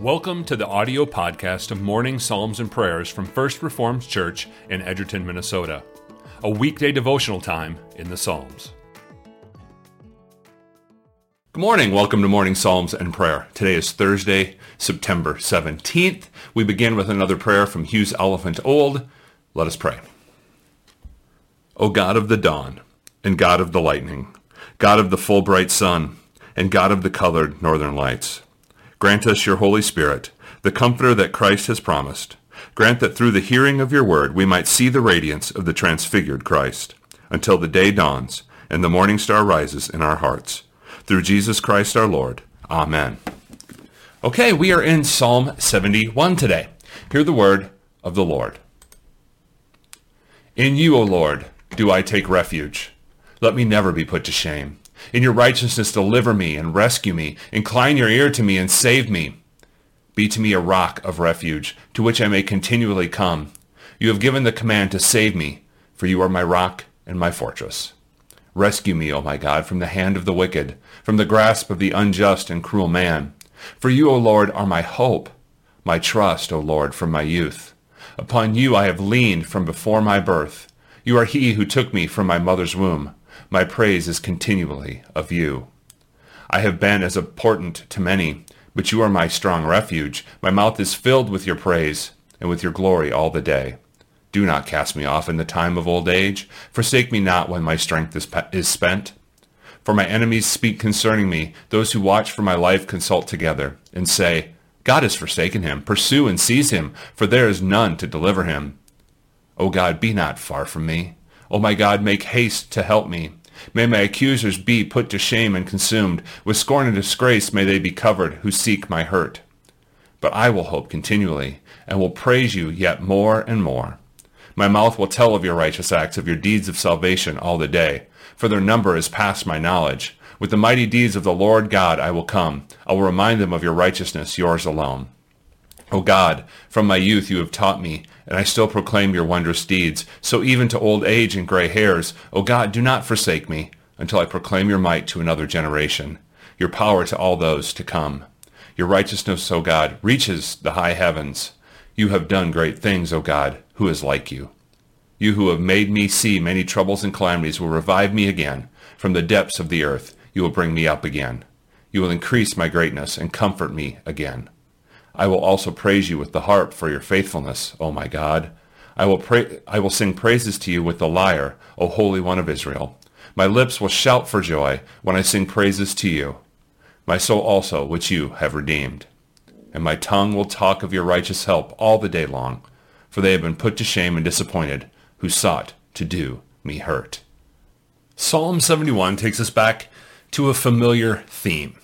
Welcome to the audio podcast of Morning Psalms and Prayers from First Reformed Church in Edgerton, Minnesota, a weekday devotional time in the Psalms. Good morning. Welcome to Morning Psalms and Prayer. Today is Thursday, September 17th. We begin with another prayer from Hughes Oliphant Old. Let us pray. O God of the dawn, and God of the lightning, God of the full bright sun, and God of the colored northern lights, Grant us your Holy Spirit, the comforter that Christ has promised. Grant that through the hearing of your word we might see the radiance of the transfigured Christ, until the day dawns and the morning star rises in our hearts. Through Jesus Christ our Lord. Amen. Okay, we are in Psalm 71 today. Hear the word of the Lord. In you, O Lord, do I take refuge. Let me never be put to shame. In your righteousness deliver me and rescue me. Incline your ear to me and save me. Be to me a rock of refuge, to which I may continually come. You have given the command to save me, for you are my rock and my fortress. Rescue me, O my God, from the hand of the wicked, from the grasp of the unjust and cruel man. For you, O Lord, are my hope, my trust, O Lord, from my youth. Upon you I have leaned from before my birth. You are he who took me from my mother's womb. My praise is continually of you. I have been as a portent to many, but you are my strong refuge. My mouth is filled with your praise and with your glory all the day. Do not cast me off in the time of old age. Forsake me not when my strength is, is spent. For my enemies speak concerning me. Those who watch for my life consult together and say, God has forsaken him. Pursue and seize him, for there is none to deliver him. O God, be not far from me. O my God, make haste to help me. May my accusers be put to shame and consumed. With scorn and disgrace may they be covered who seek my hurt. But I will hope continually, and will praise you yet more and more. My mouth will tell of your righteous acts, of your deeds of salvation all the day, for their number is past my knowledge. With the mighty deeds of the Lord God I will come. I will remind them of your righteousness, yours alone. O God, from my youth you have taught me, and I still proclaim your wondrous deeds. So even to old age and gray hairs, O God, do not forsake me, until I proclaim your might to another generation, your power to all those to come. Your righteousness, O God, reaches the high heavens. You have done great things, O God, who is like you? You who have made me see many troubles and calamities will revive me again. From the depths of the earth you will bring me up again. You will increase my greatness and comfort me again. I will also praise you with the harp for your faithfulness, O my God. I will, I will sing praises to you with the lyre, O Holy One of Israel. My lips will shout for joy when I sing praises to you, my soul also, which you have redeemed. And my tongue will talk of your righteous help all the day long, for they have been put to shame and disappointed, who sought to do me hurt. Psalm 71 takes us back to a familiar theme.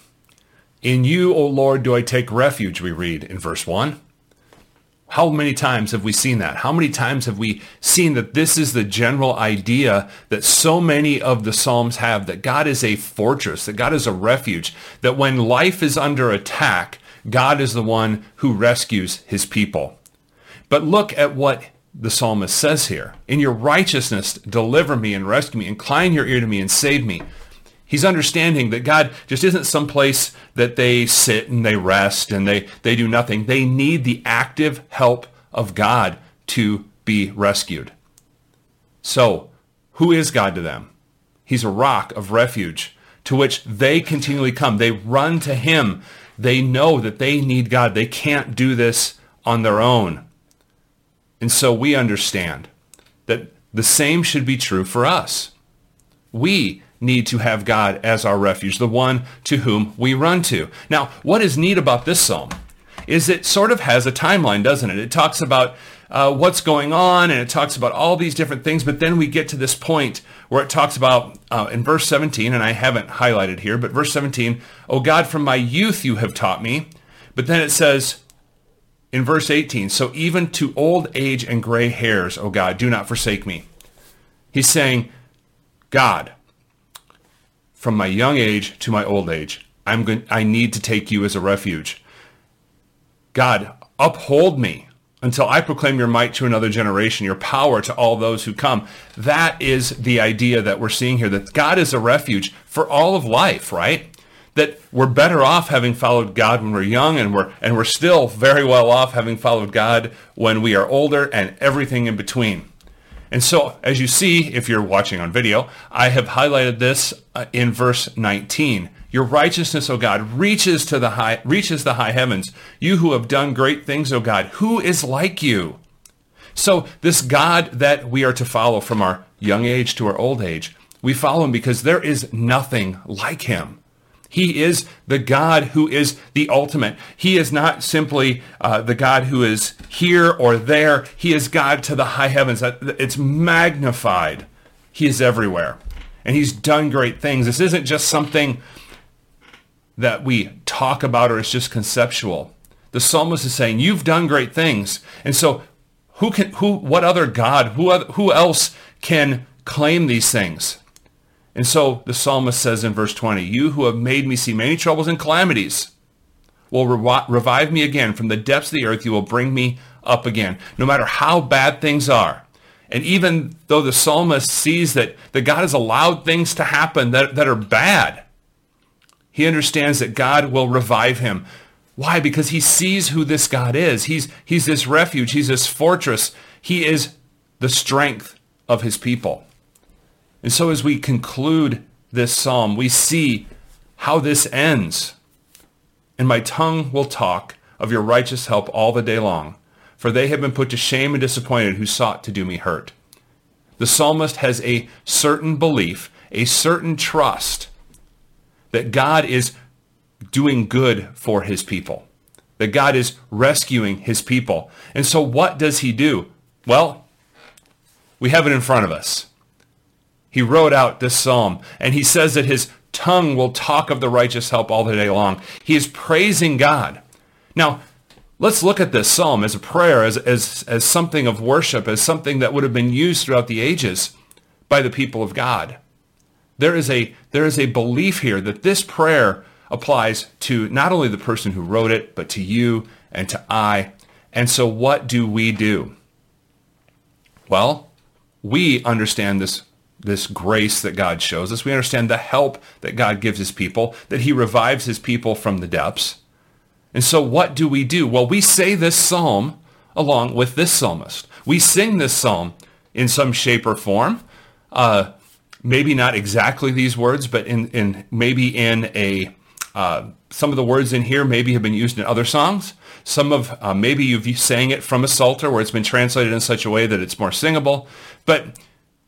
In you, O Lord, do I take refuge, we read in verse 1. How many times have we seen that? How many times have we seen that this is the general idea that so many of the Psalms have, that God is a fortress, that God is a refuge, that when life is under attack, God is the one who rescues his people. But look at what the psalmist says here. In your righteousness, deliver me and rescue me. Incline your ear to me and save me. He's understanding that God just isn't some place that they sit and they rest and they, they do nothing. They need the active help of God to be rescued. So, who is God to them? He's a rock of refuge to which they continually come. They run to him. They know that they need God. They can't do this on their own. And so we understand that the same should be true for us. We need to have God as our refuge, the one to whom we run to. Now, what is neat about this psalm is it sort of has a timeline, doesn't it? It talks about uh, what's going on and it talks about all these different things, but then we get to this point where it talks about, uh, in verse 17, and I haven't highlighted here, but verse 17, Oh God, from my youth you have taught me. But then it says, in verse 18, so even to old age and gray hairs, O God, do not forsake me. He's saying, God, from my young age to my old age. I'm going, I need to take you as a refuge. God, uphold me until I proclaim your might to another generation, your power to all those who come. That is the idea that we're seeing here, that God is a refuge for all of life, right? that we're better off having followed God when we're young and we're and we're still very well off having followed God when we are older and everything in between. And so, as you see, if you're watching on video, I have highlighted this uh, in verse 19. Your righteousness, O God, reaches to the high reaches the high heavens. You who have done great things, O God, who is like you? So, this God that we are to follow from our young age to our old age, we follow him because there is nothing like him. He is the God who is the ultimate. He is not simply uh, the God who is here or there. He is God to the high heavens. It's magnified. He is everywhere. And he's done great things. This isn't just something that we talk about or it's just conceptual. The psalmist is saying, you've done great things. And so who can, who, what other God, who, who else can claim these things? And so the psalmist says in verse 20, You who have made me see many troubles and calamities will revive me again. From the depths of the earth, you will bring me up again. No matter how bad things are. And even though the psalmist sees that, that God has allowed things to happen that, that are bad, he understands that God will revive him. Why? Because he sees who this God is. He's, he's this refuge. He's this fortress. He is the strength of his people. And so as we conclude this psalm, we see how this ends. And my tongue will talk of your righteous help all the day long, for they have been put to shame and disappointed who sought to do me hurt. The psalmist has a certain belief, a certain trust that God is doing good for his people, that God is rescuing his people. And so what does he do? Well, we have it in front of us. He wrote out this psalm, and he says that his tongue will talk of the righteous help all the day long. He is praising God. Now, let's look at this psalm as a prayer, as, as, as something of worship, as something that would have been used throughout the ages by the people of God. There is a, there is a belief here that this prayer applies to not only the person who wrote it, but to you and to I. And so what do we do? Well, we understand this this grace that God shows us. We understand the help that God gives his people, that he revives his people from the depths. And so what do we do? Well, we say this psalm along with this psalmist. We sing this psalm in some shape or form. Uh, maybe not exactly these words, but in, in maybe in a uh, some of the words in here maybe have been used in other songs. Some of uh, maybe you've sang it from a psalter where it's been translated in such a way that it's more singable. But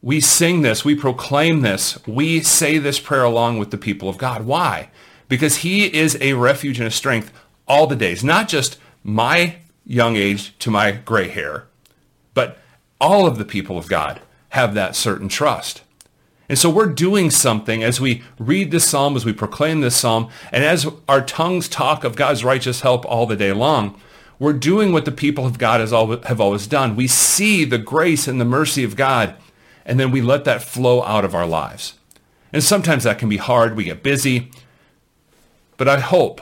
we sing this, we proclaim this, we say this prayer along with the people of God. Why? Because he is a refuge and a strength all the days, not just my young age to my gray hair, but all of the people of God have that certain trust. And so we're doing something as we read this psalm, as we proclaim this psalm, and as our tongues talk of God's righteous help all the day long, we're doing what the people of God have always done. We see the grace and the mercy of God and then we let that flow out of our lives. And sometimes that can be hard. We get busy. But I hope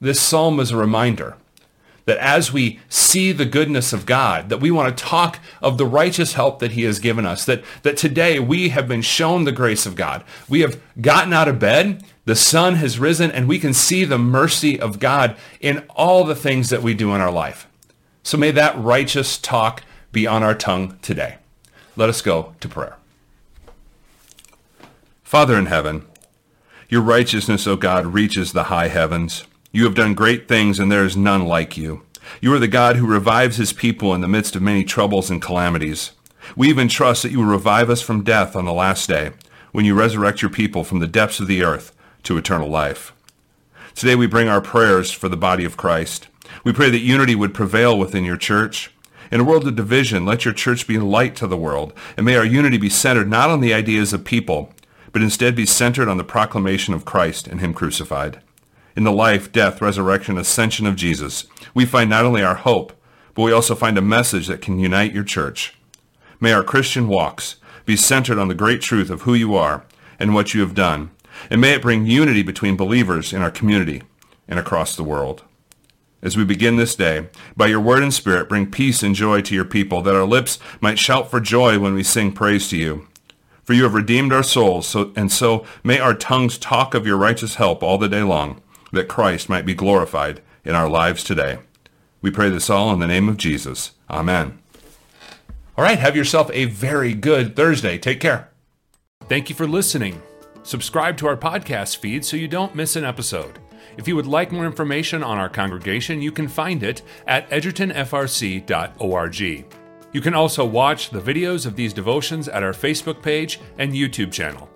this psalm is a reminder that as we see the goodness of God, that we want to talk of the righteous help that he has given us, that, that today we have been shown the grace of God. We have gotten out of bed, the sun has risen, and we can see the mercy of God in all the things that we do in our life. So may that righteous talk be on our tongue today. Let us go to prayer. Father in heaven, your righteousness, O God, reaches the high heavens. You have done great things, and there is none like you. You are the God who revives his people in the midst of many troubles and calamities. We even trust that you will revive us from death on the last day, when you resurrect your people from the depths of the earth to eternal life. Today we bring our prayers for the body of Christ. We pray that unity would prevail within your church. In a world of division, let your church be light to the world, and may our unity be centered not on the ideas of people, but instead be centered on the proclamation of Christ and him crucified. In the life, death, resurrection, ascension of Jesus, we find not only our hope, but we also find a message that can unite your church. May our Christian walks be centered on the great truth of who you are and what you have done, and may it bring unity between believers in our community and across the world as we begin this day. By your word and spirit, bring peace and joy to your people, that our lips might shout for joy when we sing praise to you. For you have redeemed our souls, so, and so may our tongues talk of your righteous help all the day long, that Christ might be glorified in our lives today. We pray this all in the name of Jesus. Amen. All right, have yourself a very good Thursday. Take care. Thank you for listening. Subscribe to our podcast feed so you don't miss an episode. If you would like more information on our congregation, you can find it at edgertonfrc.org. You can also watch the videos of these devotions at our Facebook page and YouTube channel.